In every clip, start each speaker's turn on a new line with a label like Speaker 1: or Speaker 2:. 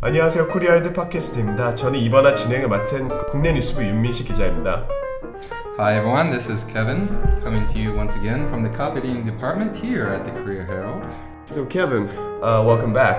Speaker 1: 안녕하세요. 코리아드 팟캐스트입니다. 저는 이번화 진행을 맡은 국내 뉴스부 윤민식 기자입니다.
Speaker 2: Hi everyone, this is Kevin coming to you once again from the copying department here at the Korea Herald.
Speaker 1: So Kevin, uh, welcome back.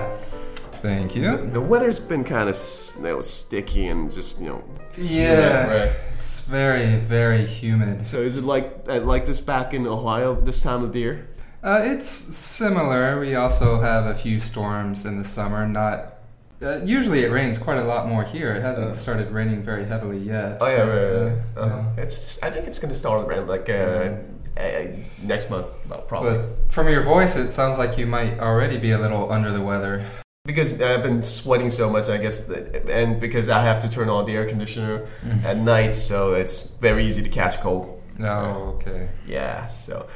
Speaker 2: Thank you.
Speaker 1: The weather's been kind of you know, sticky and just you know.
Speaker 2: Yeah,
Speaker 1: right.
Speaker 2: it's very, very humid.
Speaker 1: So is it like uh, like this back in Ohio this time of the year?
Speaker 2: Uh, it's similar. We also have a few storms in the summer. Not uh, usually it rains quite a lot more here. It hasn't
Speaker 1: Uh.
Speaker 2: started raining very heavily yet.
Speaker 1: Oh yeah,
Speaker 2: but,
Speaker 1: right.
Speaker 2: uh,
Speaker 1: right. Uh-huh.
Speaker 2: yeah.
Speaker 1: It's I think it's gonna start around like uh, uh, next month, well, probably.
Speaker 2: But from your voice, it sounds like you might already be a little under the weather.
Speaker 1: because I've been sweating so much, I guess, and because I have to turn on the air conditioner
Speaker 2: Mm.
Speaker 1: at night, so it's very easy to catch a cold.
Speaker 2: Oh, okay.
Speaker 1: Yeah, so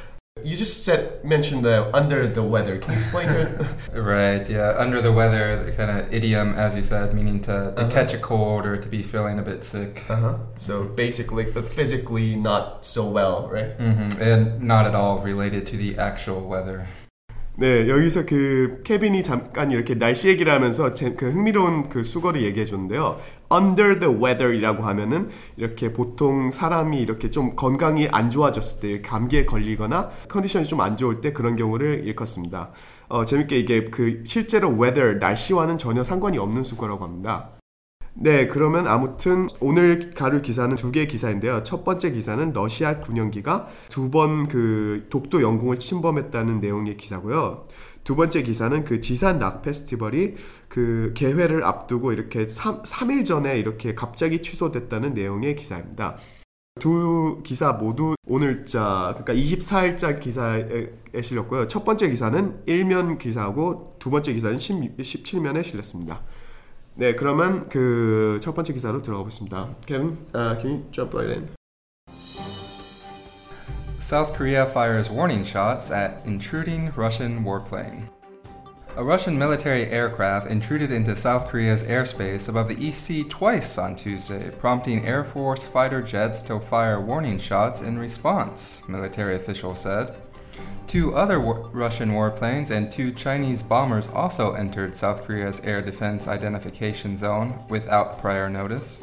Speaker 1: you just said mentioned the under the weather. Can you explain to it?
Speaker 2: Right, yeah. Under the weather, the kind of idiom, as you said, meaning to, to
Speaker 1: Uh-huh.
Speaker 2: catch a cold or to be feeling a bit sick.
Speaker 1: Uh huh. So basically, uh, physically not so well, right?
Speaker 2: hmm And not at all related to the actual weather.
Speaker 1: 네, 여기서 그 케빈이 잠깐 이렇게 날씨 얘기를 하면서 제, 그 흥미로운 그 수거를 얘기해 줬는데요. Under the weather이라고 하면은 이렇게 보통 사람이 이렇게 좀 건강이 안 좋아졌을 때 감기에 걸리거나 컨디션이 좀 안 좋을 때 그런 경우를 일컫습니다. 어, 재밌게 이게 그 실제로 weather 날씨와는 전혀 상관이 없는 수거라고 합니다. 네, 그러면 아무튼 오늘 가를 기사는 두 개의 기사인데요. 첫 번째 기사는 러시아 군용기가 두 번 그 독도 영공을 침범했다는 내용의 기사고요. 두 번째 기사는 그 지산 락 페스티벌이 그 개회를 앞두고 이렇게 3, 3일 전에 이렇게 갑자기 취소됐다는 내용의 기사입니다. 두 기사 모두 오늘자 그러니까 24일자 기사에 실렸고요. 첫 번째 기사는 1면 기사고 두 번째 기사는 10, 17면에 실렸습니다. 네, 그러면 그 첫 번째 기사로 들어가 보겠습니다. Kevin, uh, can you jump right in?
Speaker 2: South Korea fires warning shots at intruding Russian warplane. A Russian military aircraft intruded into South Korea's airspace above the East Sea twice on Tuesday, prompting Air Force fighter jets to fire warning shots in response, military officials said. Two other war- Russian warplanes and two Chinese bombers also entered South Korea's air defense identification zone without prior notice.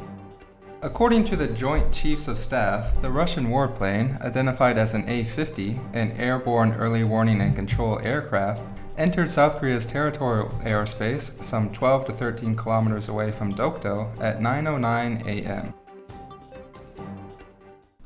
Speaker 2: According to the Joint Chiefs of Staff, the Russian warplane, identified as an A 50, an airborne early warning and control aircraft, entered South Korea's territorial airspace some 12 to 13 kilometers away from Dokdo at 9:09 a.m.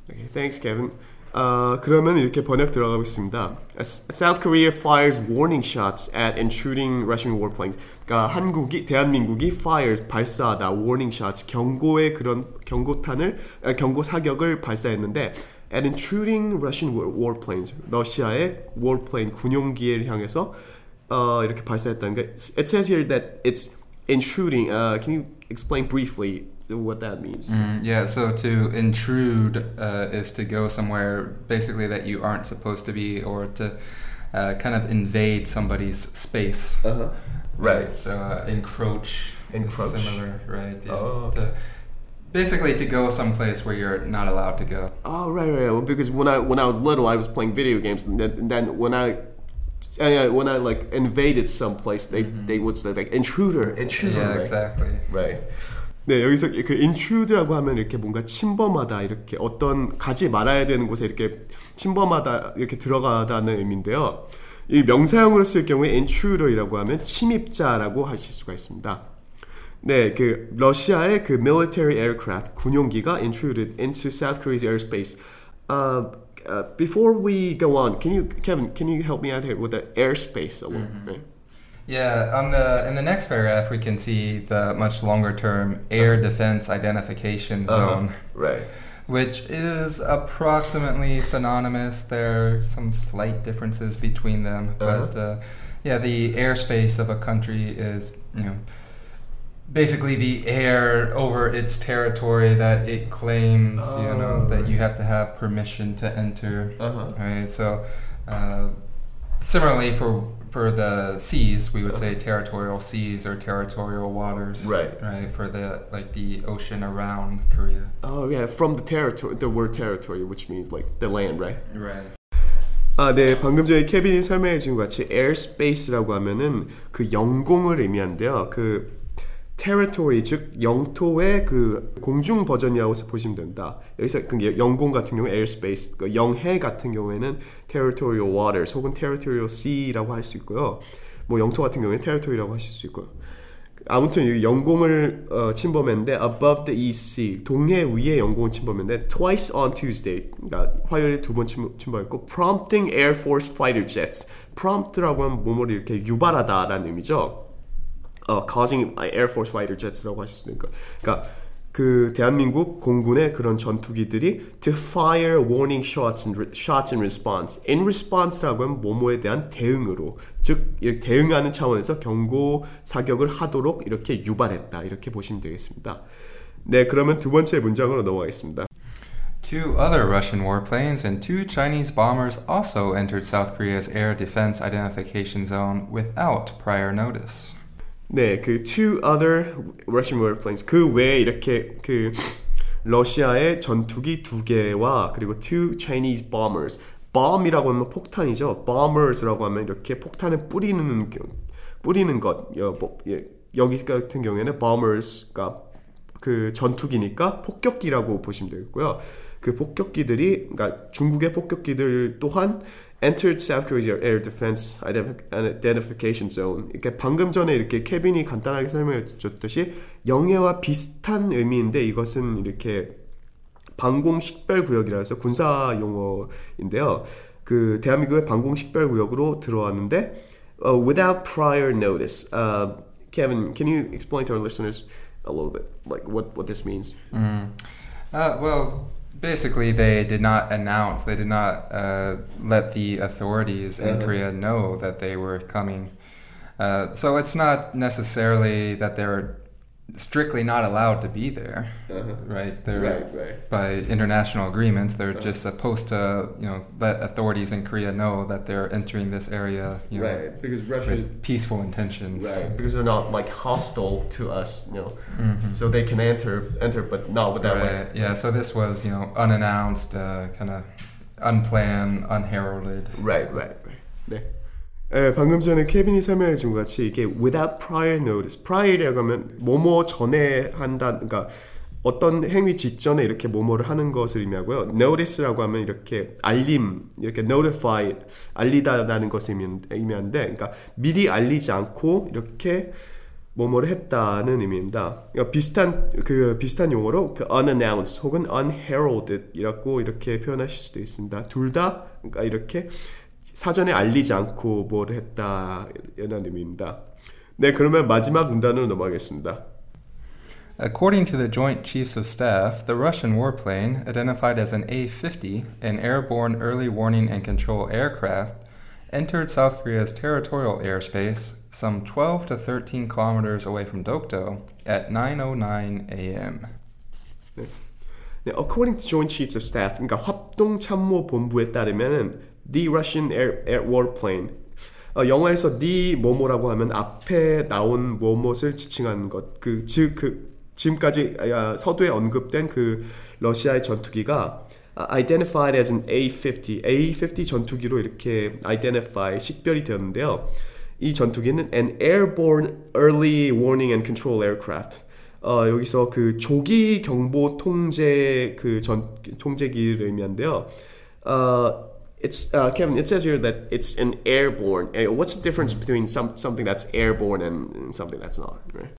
Speaker 1: Okay, thanks, Kevin. 어, 그러면 이렇게 번역 들어가겠습니다. South Korea fires warning shots at intruding Russian warplanes. 그러니까 한국이 대한민국이 fires 발사하다 warning shots 경고의 그런 경고탄을 아, 경고 사격을 발사했는데 at intruding Russian war- warplanes 러시아의 warplane 군용기를 향해서 어, 이렇게 발사했다는 게 it says here that it's intruding. Uh, can you explain briefly what that means?
Speaker 2: Mm, yeah, so to intrude uh, is to go somewhere basically that you aren't supposed to be or to uh, kind of invade somebody's space.
Speaker 1: Uh-huh. Right.
Speaker 2: So uh, encroach.
Speaker 1: Encroach.
Speaker 2: Similar, right? Yeah.
Speaker 1: Oh, okay.
Speaker 2: To- basically, to go someplace where you're not allowed to go.
Speaker 1: Oh right, right. Well, because when I when I was little, I was playing video games, and then, and then when I. uh, when I like invaded someplace, they they would say like intruder, intruder.
Speaker 2: Yeah,
Speaker 1: right?
Speaker 2: exactly.
Speaker 1: Right. 네 여기서 그 intrude라고 하면 이렇게 뭔가 침범하다 이렇게 어떤 가지 말아야 되는 곳에 이렇게 침범하다 이렇게 들어가다는 의미인데요. 이 명사형으로 쓸 경우에 intruder이라고 하면 침입자라고 하실 수가 있습니다. 네, 그 러시아의 그 military aircraft 군용기가 intruded into South Korea's airspace. Uh, uh, before we go on, can you, Kevin, can you help me out here with the airspace a little? Right?
Speaker 2: Yeah, on the in the next paragraph, we can see the much longer term air defense identification
Speaker 1: Uh-huh.
Speaker 2: zone.
Speaker 1: Right.
Speaker 2: which is approximately synonymous. There are some slight differences between them, but uh, yeah, the airspace of a country is you know basically the air over its territory that it claims. you know
Speaker 1: Oh,
Speaker 2: that
Speaker 1: right.
Speaker 2: you have to have permission to enter.
Speaker 1: Uh-huh.
Speaker 2: Right. So. Uh, Similarly, for for the seas, we would say territorial seas or territorial waters.
Speaker 1: Right.
Speaker 2: Right. For the like the ocean around Korea.
Speaker 1: Oh yeah, from the territory, the word territory, which means like the land, right?
Speaker 2: Right.
Speaker 1: 아, 네. 방금 전에 케빈이 설명해 준 것 같이 airspace라고 하면은 그 영공을 의미하는데요. 그 territory 즉 영토의 그 공중 버전이라고 보시면 된다. 여기서 그 영공 같은 경우 airspace, 그 영해 같은 경우에는 territorial waters 혹은 territorial sea라고 할 수 있고요. 뭐 영토 같은 경우에 territory라고 하실 수 있고요. 아무튼 이 영공을 어, 침범했는데 above the east sea 동해 위에 영공을 침범했는데 twice on Tuesday 그러니까 화요일에 두 번 침범했고 prompting Air Force fighter jets prompt라고 하면 뭐뭐를 이렇게 유발하다라는 의미죠. 어, causing Air Force fighter jets라고 있으니까 그러니까 그 대한민국 공군의 그런 전투기들이 to fire warning shots in, shots in response. in response라고 하면 뭐뭐에 대한 대응으로 즉 대응하는 차원에서 경고 사격을 하도록 이렇게 유발했다. 이렇게 보시면 되겠습니다. 네, 그러면 두 번째 문장으로 넘어가겠습니다.
Speaker 2: Two other Russian warplanes and two Chinese bombers also entered South Korea's air defense identification zone without prior notice.
Speaker 1: 네, 그 two other Russian warplanes 그 외에 이렇게 그 러시아의 전투기 두 개와 그리고 two Chinese bombers bomb이라고 하면 폭탄이죠. bombers라고 하면 이렇게 폭탄을 뿌리는 뿌리는 것. 뭐, 여기 같은 경우에는 bombers가 그 전투기니까 폭격기라고 보시면 되겠고요. 그 폭격기들이 그러니까 중국의 폭격기들 또한 entered South Korea's air defense identification zone. 이렇게 방금 전에 이렇게 케빈이 간단하게 설명해 줬듯이 영해와 비슷한 의미인데 이것은 이렇게 방공 식별 구역이라 해서 군사 용어인데요. 그 대한민국의 방공 식별 구역으로 들어왔는데 uh, without prior notice. Uh, Kevin, can you explain to our listeners a little bit like what what this means?
Speaker 2: Mm. Uh, well, basically they did not announce they did not uh, let the authorities in korea know that they were coming. Uh, so it's not necessarily that they're strictly not allowed to be there, uh-huh. right? They're right, right. by international agreements. They're uh-huh. just supposed to, you know, let authorities in Korea know that they're entering this area, you know,
Speaker 1: right? Because Russia with
Speaker 2: peaceful intentions,
Speaker 1: right? Because they're not like hostile to us, you know, mm-hmm. so they can enter, enter, but not with that right. way.
Speaker 2: Yeah. So this was, you know, unannounced, uh, kind of unplanned, unheralded.
Speaker 1: Right, right, right. 네. 예, 방금 전에 케빈이 설명해 준 것 같이 이게 without prior notice, prior이라고 하면 뭐뭐 전에 한다, 그러니까 어떤 행위 직전에 이렇게 뭐뭐를 하는 것을 의미하고요. notice라고 하면 이렇게 알림, 이렇게 notify, 알리다라는 것을 의미하는데, 그러니까 미리 알리지 않고 이렇게 뭐뭐를 했다는 의미입니다. 그러니까 비슷한 그 비슷한 용어로 그 unannounced 혹은 unheralded이라고 이렇게 표현하실 수도 있습니다. 둘 다 그러니까 이렇게 사전에 알리지 않고 뭘 했다 이런 의미입니다. 네, 그러면 마지막 문단으로 넘어가겠습니다.
Speaker 2: According to the Joint Chiefs of Staff, the Russian warplane, identified as an A 50, an airborne early warning and control aircraft, entered South Korea's territorial airspace some 12 to 13 kilometers away from Dokdo at 9:09 a.m.
Speaker 1: 네. 네, according to Joint Chiefs of Staff, 그러니까 합동 참모 본부에 따르면 The Russian Air, Air Warplane. 어, 영화에서 the 뭐뭐라고 하면 앞에 나온 뭐뭇을 지칭하는 것. 그, 즉, 그, 지금까지 서두에 언급된 그 러시아의 전투기가 identified as an A-50, A-50 전투기로 이렇게 identify, 식별이 되었는데요. 이 전투기는 an airborne early warning and control aircraft. 어, 여기서 그 조기 경보 통제 그 전, 통제기를 의미한데요. 어, it's uh, Kevin. It says here that it's an airborne. Uh, what's the difference between some something that's airborne and, and something that's not? Right?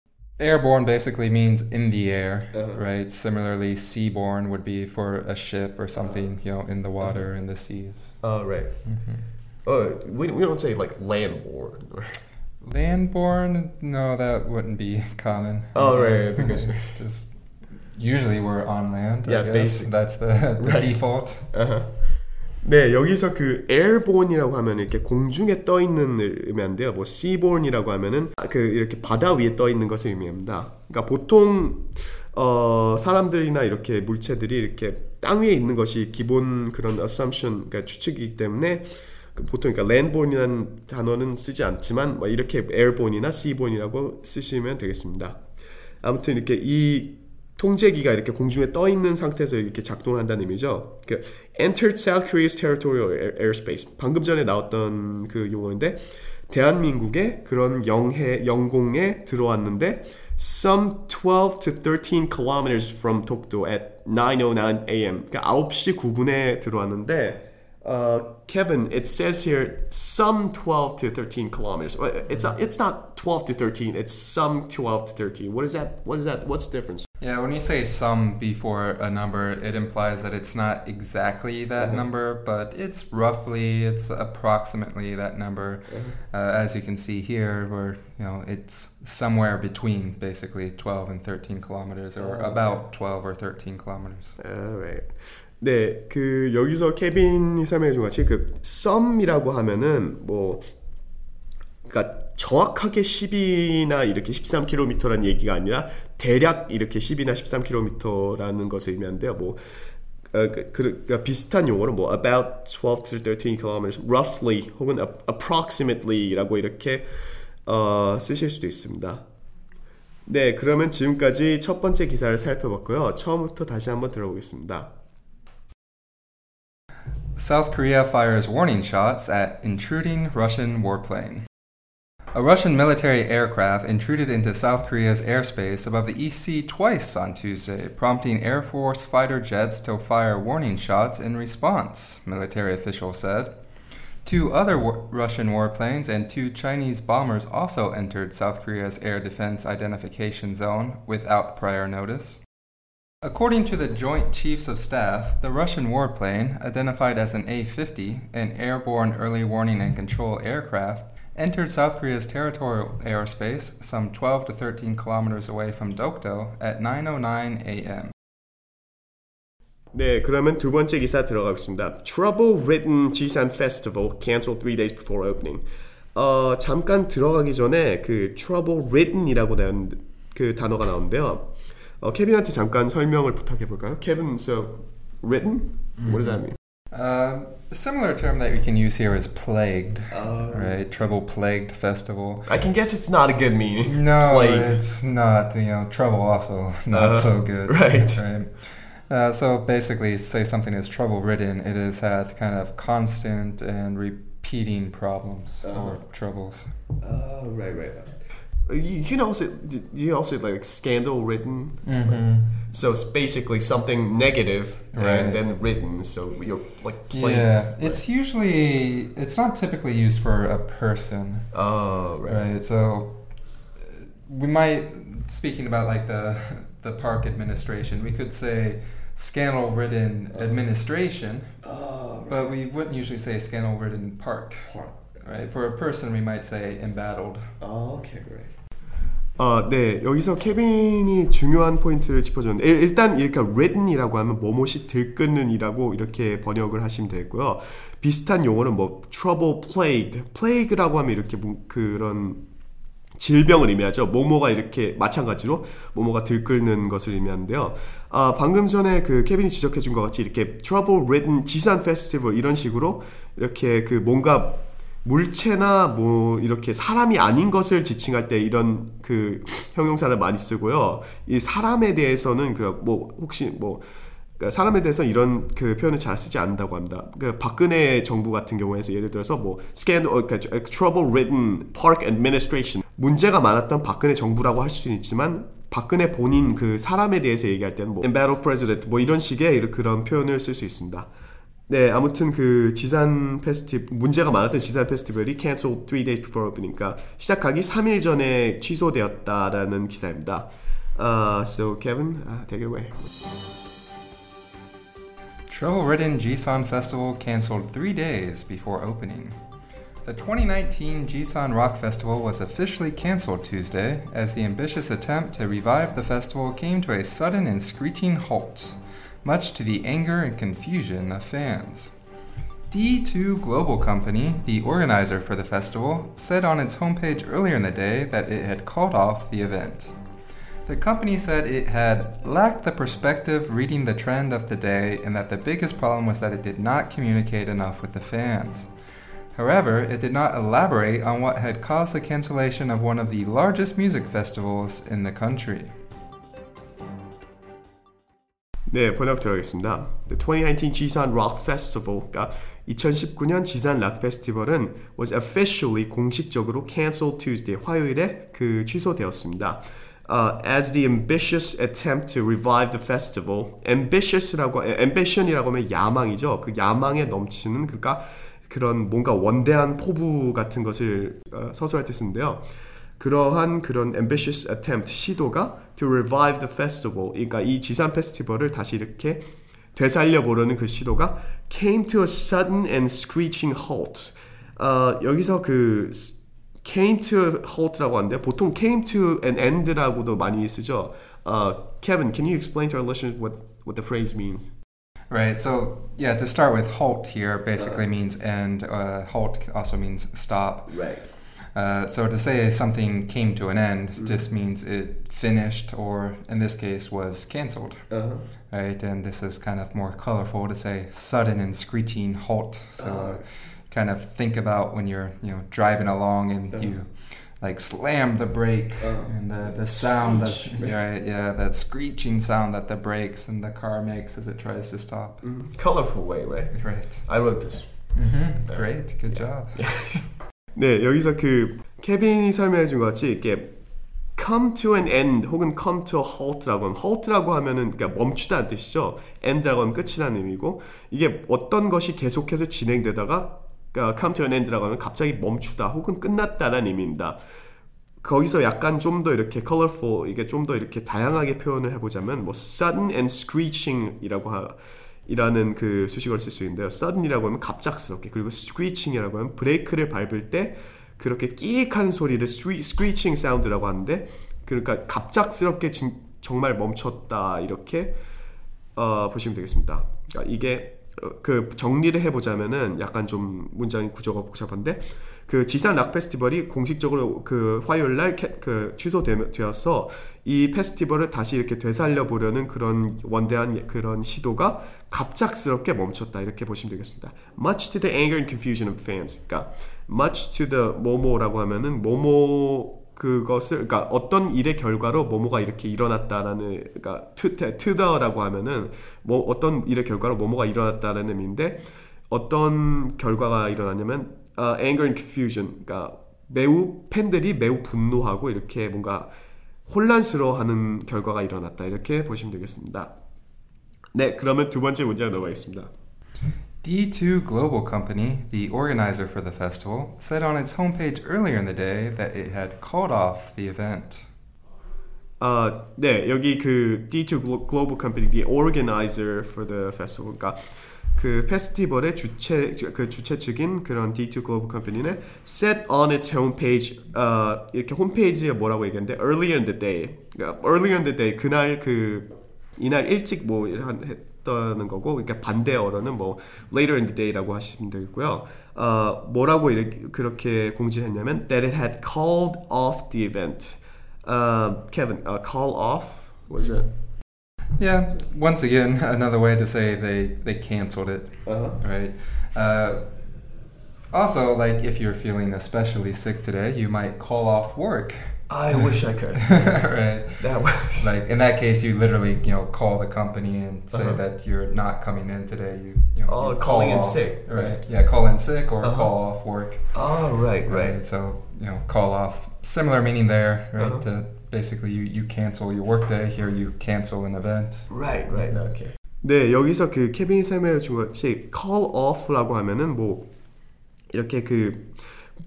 Speaker 2: Airborne basically means in the air, uh-huh. right? Similarly, seaborne would be for a ship or something, you know, in the water uh-huh. in the seas.
Speaker 1: Oh, right. Mm-hmm. Oh, we, we don't say like landborne.
Speaker 2: Landborne? No, that wouldn't be common.
Speaker 1: Oh, right. Because
Speaker 2: it's just usually we're on land. Yeah, basically that's the, the right. default.
Speaker 1: Uh-huh. 네, 여기서 그 airborne이라고 하면 이렇게 공중에 떠 있는 의미인데요. 뭐 seaborne이라고 하면은 그 이렇게 바다 위에 떠 있는 것을 의미합니다. 그러니까 보통 어 사람들이나 이렇게 물체들이 이렇게 땅 위에 있는 것이 기본 그런 assumption, 그러니까 추측이기 때문에 그 보통 그러니까 landborne이라는 단어는 쓰지 않지만 뭐 이렇게 airborne이나 seaborne이라고 쓰시면 되겠습니다. 아무튼 이렇게 이 통제기가 이렇게 공중에 떠 있는 상태에서 이렇게 작동한다는 의미죠. 그 entered South Korea's territorial airspace. 방금 전에 나왔던 그 용어인데 대한민국의 그런 영해 영공에 들어왔는데 some 12 to 13 kilometers from Dokdo at 9:09 a.m. 그러니까 9시 9분에 들어왔는데 uh, Kevin, it says here some 12 to 13 kilometers. It's not, it's not 12 to 13. It's some 12 to 13. What is that? What is that? What's the difference?
Speaker 2: Yeah, when you say some before a number, it implies that it's not exactly that
Speaker 1: Mhm.
Speaker 2: number, but it's roughly, it's approximately that number. Uh, as you can see here, where you know it's somewhere between basically 12 and 13 kilometers, or
Speaker 1: Oh, okay.
Speaker 2: about 12 or 13 kilometers.
Speaker 1: Alright. 네, 그 여기서 케빈이 설명해 준 같이 그 썸이라고 하면은 뭐 그러니까 정확하게 10이나 이렇게 13km라는 얘기가 아니라 대략 이렇게 10이나 13km라는 것을 의미하는데요. 뭐 어, 그, 그, 그러니까 비슷한 용어로 뭐 about 12 to 13 kilometers, roughly 혹은 ap- approximately라고 이렇게 어, 쓰실 수도 있습니다. 네, 그러면 지금까지 첫 번째 기사를 살펴봤고요. 처음부터 다시 한번 들어보겠습니다.
Speaker 2: South Korea fires warning shots at intruding Russian warplane. A Russian military aircraft intruded into South Korea's airspace above the Sea twice on Tuesday, prompting Air Force fighter jets to fire warning shots in response, military officials said. Two other Russian warplanes and two Chinese bombers also entered South Korea's air defense identification zone without prior notice. According to the Joint Chiefs of Staff, the Russian warplane, identified as an A 50, an airborne early warning and control aircraft, entered South Korea's territorial airspace some 12 to 13 kilometers away from Dokdo at 9:09 a.m.
Speaker 1: 네, 그러면 두 번째 기사 들어가겠습니다. Trouble Ridden Jisan Festival canceled three days before opening. 어, 잠깐 들어가기 전에 그 Trouble Ridden이라고 나온 그 단어가 나오는데요. 어, 케빈한테 잠깐 설명을 부탁해 볼까요? Kevin, so ridden? What does that mean?
Speaker 2: Uh, a similar term that we can use here is plagued,
Speaker 1: Uh,
Speaker 2: right? Trouble plagued festival.
Speaker 1: I can guess it's not a good meaning.
Speaker 2: No,
Speaker 1: Plague.
Speaker 2: it's not. You know, trouble also not
Speaker 1: Uh,
Speaker 2: so good.
Speaker 1: right.
Speaker 2: Right. Uh, so basically, say something is trouble ridden, it has had kind of constant and repeating problems
Speaker 1: Uh-huh.
Speaker 2: or troubles.
Speaker 1: Oh, right, right. You can also you also like scandal written
Speaker 2: Mm-hmm.
Speaker 1: So it's basically something negative
Speaker 2: Right.
Speaker 1: and then written. So you're like playing.
Speaker 2: Yeah, it's usually it's not typically used for a person,
Speaker 1: Oh right.
Speaker 2: right? So uh, we might speaking about like the the park administration, we could say scandal ridden administration,
Speaker 1: Oh right.
Speaker 2: but we wouldn't usually say scandal ridden park. Right. For a person, we might say embattled.
Speaker 1: Oh, okay, great. 어, 네. 여기서 케빈이 중요한 포인트를 짚어줬는데 일- 일단 이렇게 written이라고 하면 뭐뭇이 들끓는이라고 이렇게 번역을 하시면 되고요. 비슷한 용어는 뭐 trouble plagued, plague라고 하면 이렇게 뭐 그런 질병을 의미하죠. 모모가 이렇게 마찬가지로 모모가 들끓는 것을 의미하는데요. 아, 방금 전에 그 케빈이 지적해 준 것 같이 이렇게 trouble ridden 지산 페스티벌 이런 식으로 이렇게 그 뭔가 물체나 뭐 이렇게 사람이 아닌 것을 지칭할 때 이런 그 형용사를 많이 쓰고요. 이 사람에 대해서는 그 뭐 혹시 뭐 그러니까 사람에 대해서 이런 그 표현을 잘 쓰지 않는다고 합니다. 그 박근혜 정부 같은 경우에서 예를 들어서 뭐 scandal, 어, 그러니까 trouble ridden park administration 문제가 많았던 박근혜 정부라고 할 수는 있지만 박근혜 본인 그 사람에 대해서 얘기할 때는 뭐 embattled president 뭐 이런 식의 그런 표현을 쓸 수 있습니다. 네, 아무튼 그 지산 페스티벌 문제가 많았던 지산 페스티벌이 canceled three days before opening, 그러니까 시작하기 3일 전에 취소되었다라는 기사입니다. Uh, so Kevin, uh, take it away.
Speaker 2: Trouble ridden Jisan Festival canceled three days before opening. The 2019 Jisan Rock Festival was officially canceled Tuesday as the ambitious attempt to revive the festival came to a sudden and screeching halt, much to the anger and confusion of fans. D2 Global Company, the organizer for the festival, said on its homepage earlier in the day that it had called off the event. The company said it had lacked the perspective reading the trend of the day and that the biggest problem was that it did not communicate enough with the fans. However, it did not elaborate on what had caused the cancellation of one of the largest music festivals in the country.
Speaker 1: 네, 번역 들어가겠습니다. The 2019 Jisan Rock Festival, 그러니까 2019년 지산 락 페스티벌은 was officially 공식적으로 canceled Tuesday, 화요일에 그 취소되었습니다. uh, as the ambitious attempt to revive the festival. ambitious라고 ambition이라고 하면 야망이죠. 그 야망에 넘치는 그러니까 그런 뭔가 원대한 포부 같은 것을 어, 서술할 때 쓰는데요. 그러한 그런 ambitious attempt 시도가 to revive the festival. 그러니까 이 지산 페스티벌을 다시 이렇게 되살려 보려는 그 시도가 came to a sudden and screeching halt. 어, 여기서 그 came to a halt라고 하는데 보통 came to an end라고도 많이 쓰죠. Uh, Kevin, can you explain to our listeners what, what the phrase means?
Speaker 2: Right. So yeah, to start with, halt here basically means end. Uh, halt also means stop.
Speaker 1: Right.
Speaker 2: Uh, so to say something came to an end just means it finished, or in this case, was canceled.
Speaker 1: Uh-huh.
Speaker 2: Right. And this is kind of more colorful to say sudden and screeching halt. So uh, kind of think about when you're you know driving along and
Speaker 1: Uh-huh.
Speaker 2: you like slam the brake
Speaker 1: Uh-huh.
Speaker 2: and the, the sound that
Speaker 1: Screech,
Speaker 2: yeah, yeah that screeching sound that the brakes and the car makes as it tries to stop.
Speaker 1: Mm, Colorful way, right?
Speaker 2: Right.
Speaker 1: I wrote this.
Speaker 2: Mm-hmm. Great. Good job.
Speaker 1: 네, 여기서 그 케빈이 설명해 준 것 같이 이렇게 come to an end 혹은 come to a halt라고 하면 halt라고 하면은 그러니까 멈추다는 뜻이죠. end라고 하면 끝이라는 의미고 이게 어떤 것이 계속해서 진행되다가 그러니까 come to an end라고 하면 갑자기 멈추다 혹은 끝났다라는 의미입니다. 거기서 약간 좀 더 이렇게 colorful 이게 좀 더 이렇게 다양하게 표현을 해보자면 뭐 sudden and screeching이라고 하, 이라는 그 수식어를 쓸 수 있는데요. sudden이라고 하면 갑작스럽게 그리고 screeching이라고 하면 브레이크를 밟을 때 그렇게 끼익한 소리를 scree- screeching 사운드라고 하는데 그러니까 갑작스럽게 진- 정말 멈췄다 이렇게 어, 보시면 되겠습니다. 그러니까 이게 어, 그 정리를 해보자면은 약간 좀 문장 구조가 복잡한데 그 지산 락 페스티벌이 공식적으로 그 화요일 날그 취소되어서 이 페스티벌을 다시 이렇게 되살려 보려는 그런 원대한 그런 시도가 갑작스럽게 멈췄다 이렇게 보시면 되겠습니다. Much to the anger and confusion of fans. 그러니까 much to the 뭐뭐라고 하면은 뭐뭐 그것을 그러니까 어떤 일의 결과로 뭐뭐가 이렇게 일어났다라는 그러니까 the라고 하면은 뭐 어떤 일의 결과로 뭐뭐가 일어났다라는 의미인데 어떤 결과가 일어났냐면 어, anger and confusion 그러니까 매우 팬들이 매우 분노하고 이렇게 뭔가 혼란스러워하는 결과가 일어났다 이렇게 보시면 되겠습니다. 네, 그러면 두 번째 문제로 넘어가겠습니다.
Speaker 2: D2 Global Company, the organizer for the festival, said on its homepage earlier in the day that it had called off the event.
Speaker 1: 아, 네, 여기 그 D2 Glo- Global Company, the organizer for the festival, 그러니까 그 페스티벌의 주최 그 주최 측인 그런 D2 Global Company는 set on its homepage 어, 이렇게 홈페이지에 뭐라고 얘기했는데 earlier in the day, 그러니까 earlier in the day 그날 그 이날 일찍 뭐 한- 했다는 거고, 그러니까 반대 어로는 뭐 later in the day라고 하시면 되고요. 어, 뭐라고 이렇게 그렇게 공지했냐면 that it had called off the event. Uh, Kevin, uh, call off was it?
Speaker 2: Yeah, once again, another way to say they, they canceled it,
Speaker 1: Uh-huh.
Speaker 2: right? Uh, also, like if you're feeling especially sick today, you might call off work,
Speaker 1: I wish I could.
Speaker 2: right?
Speaker 1: That was
Speaker 2: Like in that case, you literally you know call the company and say
Speaker 1: Uh-huh.
Speaker 2: that you're not coming in today. You you know
Speaker 1: Oh,
Speaker 2: you
Speaker 1: calling in
Speaker 2: off-
Speaker 1: sick.
Speaker 2: right? Yeah, call in sick or
Speaker 1: Uh-huh.
Speaker 2: call off work.
Speaker 1: oh right
Speaker 2: Right.
Speaker 1: right.
Speaker 2: So you know, call off. Similar meaning there, right?
Speaker 1: Uh-huh.
Speaker 2: To basically, you you cancel your workday. Here, you cancel an event.
Speaker 1: Right, right, okay. 네, 여기서 그 케빈이 설명해 준 것이 call off라고 하면은 뭐 이렇게 그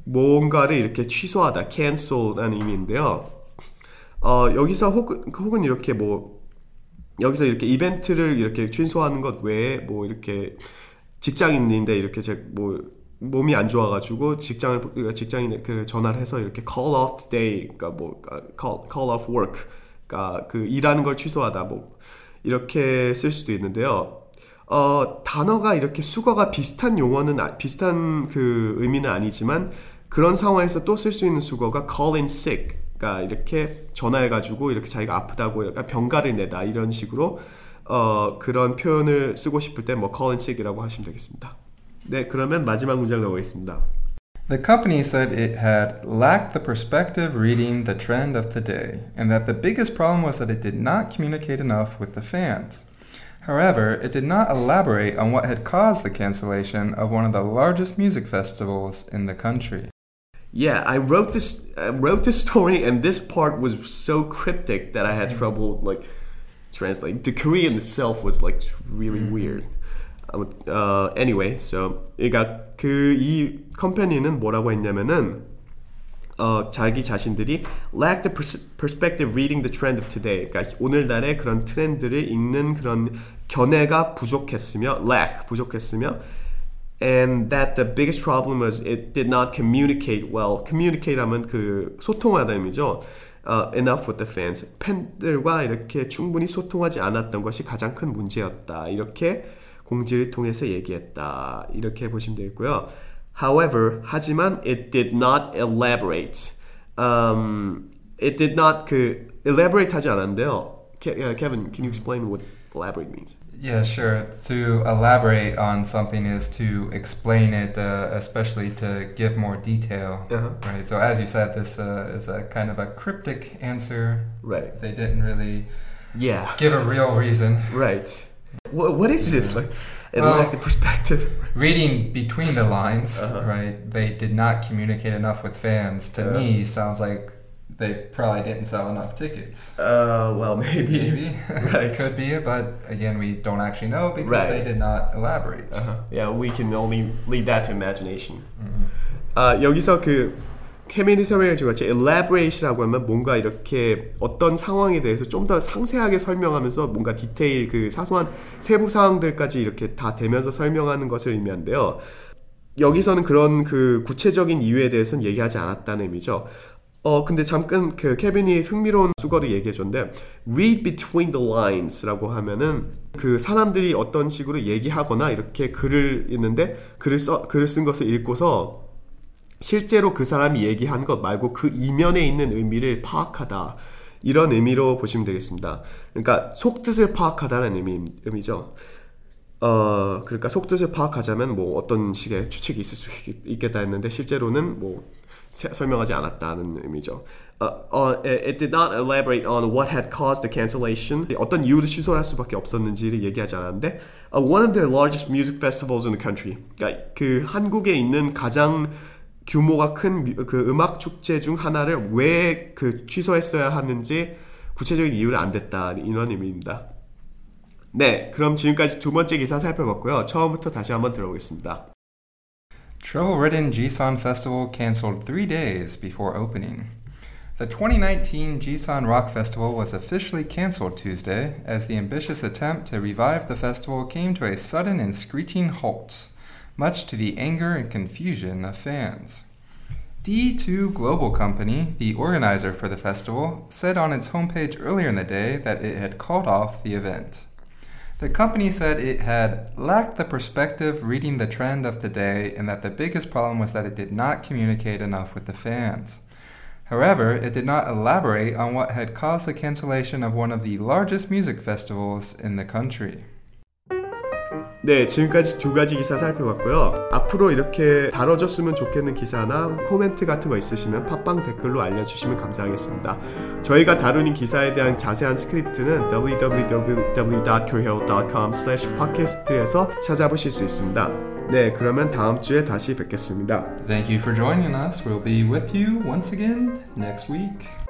Speaker 1: 뭔가를 이렇게 취소하다, cancel라는 의미인데요. 어, 여기서 혹은 혹은 이렇게 뭐 여기서 이렇게 이벤트를 이렇게 취소하는 것 외에 뭐 이렇게 직장인인데 이렇게 제뭐 몸이 안 좋아가지고 직장을 그러니까 직장인 그 전화를 해서 이렇게 call off day, 그러니까 뭐 call call off work, 그러니까 그 일하는 걸 취소하다 뭐 이렇게 쓸 수도 있는데요. 어, 단어가 이렇게 수거가 비슷한 용어는 아- 비슷한 그 의미는 아니지만 그런 상황에서 또 쓸 수 있는 수거가 call in sick. 그러니까 이렇게 전화해가지고 이렇게 자기가 아프다고 약간 병가를 내다 이런 식으로 어, 그런 표현을 쓰고 싶을 때 뭐 call in sick이라고 하시면 되겠습니다. 네, 그러면 마지막 문장 나오겠습니다.
Speaker 2: The company said it had lacked the perspective reading the trend of the day, and that the biggest problem was that it did not communicate enough with the fans. However, it did not elaborate on what had caused the cancellation of one of the largest music festivals in the country.
Speaker 1: Yeah, I wrote this. I wrote this story, and this part was so cryptic that I had trouble like translating. The Korean itself was like really weird. Uh, anyway, so 그러니까 그 이 컴퍼니는 뭐라고 했냐면은 어, 자기 자신들이 lack the pers- perspective reading the trend of today. 그러니까 오늘날의 그런 트렌드를 읽는 그런 견해가 부족했으며 lack 부족했으며 and that the biggest problem was it did not communicate well. communicate 하면 그 소통하다 의미죠. 어, enough with the fans. 팬들과 이렇게 충분히 소통하지 않았던 것이 가장 큰 문제였다. 이렇게 공지를 통해서 얘기했다. 이렇게 보시면 되겠고요. However, 하지만 it did not elaborate. Um, it did not 그 elaborate 하지 않았는데요. Ke- uh, Kevin, can you explain what elaborate means?
Speaker 2: Yeah, sure. To elaborate on something is to explain it, uh, especially to give more detail.
Speaker 1: Uh-huh.
Speaker 2: Right. So, as you said, this uh, is a kind of a cryptic answer.
Speaker 1: Right.
Speaker 2: They didn't really
Speaker 1: Yeah.
Speaker 2: give a real reason.
Speaker 1: Right. What, what is this? Like, it
Speaker 2: Well-
Speaker 1: lacked the perspective.
Speaker 2: Reading between the lines,
Speaker 1: Uh-huh.
Speaker 2: right? They did not communicate enough with fans. To
Speaker 1: Yeah.
Speaker 2: me, sounds like they probably didn't sell enough tickets.
Speaker 1: Uh, well, maybe.
Speaker 2: Maybe.
Speaker 1: Right.
Speaker 2: Could be, but again, we don't actually know because
Speaker 1: Right.
Speaker 2: they did not elaborate.
Speaker 1: Uh-huh. Yeah, we can only leave that to imagination.
Speaker 2: Mhm.
Speaker 1: 아, 여기서 그 케빈이 설명해 준 같이 elaborate이라고 하면 뭔가 이렇게 어떤 상황에 대해서 좀 더 상세하게 설명하면서 뭔가 디테일 그 사소한 세부 사항들까지 이렇게 다 대면서 설명하는 것을 의미한데요. 여기서는 그런 그 구체적인 이유에 대해서는 얘기하지 않았다는 의미죠. 어 근데 잠깐 그 케빈이 흥미로운 수거를 얘기해 줬는데 read between the lines라고 하면은 그 사람들이 어떤 식으로 얘기하거나 이렇게 글을 읽는데 글을 써 글을 쓴 것을 읽고서 실제로 그 사람이 얘기한 것 말고 그 이면에 있는 의미를 파악하다 이런 의미로 보시면 되겠습니다. 그러니까 속뜻을 파악하다는 의미, 의미죠. 어 그러니까 속뜻을 파악하자면 뭐 어떤 식의 추측이 있을 수 있- 있겠다 했는데 실제로는 뭐 세- 설명하지 않았다는 의미죠. 어, 어, it did not elaborate on what had caused the cancellation. 어떤 이유로 취소를 할 수밖에 없었는지를 얘기하지 않았는데 uh, one of the largest music festivals in the country. 그러니까 그 한국에 있는 가장 규모가 큰 그 음악 축제 중 하나를 왜 그 취소했어야 하는지 구체적인 이유를 안 됐다 이런 의미입니다. 네, 그럼 지금까지 두 번째 기사 살펴봤고요. 처음부터 다시 한번 들어보겠습니다.
Speaker 2: Trouble Ridden Jisan Festival canceled three days before opening. The 2019 Jisan Rock Festival was officially canceled Tuesday as the ambitious attempt to revive the festival came to a sudden and screeching halt, much to the anger and confusion of fans. D2 Global Company, the organizer for the festival, said on its homepage earlier in the day that it had called off the event. The company said it had lacked the perspective reading the trend of the day and that the biggest problem was that it did not communicate enough with the fans. However, it did not elaborate on what had caused the cancellation of one of the largest music festivals in the country.
Speaker 1: 네, 지금까지 두 가지 기사 살펴봤고요. 앞으로 이렇게 다뤄졌으면 좋겠는 기사나 코멘트 같은 거 있으시면 팟빵 댓글로 알려주시면 감사하겠습니다. 저희가 다루는 기사에 대한 자세한 스크립트는 www.koreaherald.com/podcast에서 찾아보실 수 있습니다. 네, 그러면 다음 주에 다시 뵙겠습니다.
Speaker 2: Thank you for joining us. We'll be with you once again next week.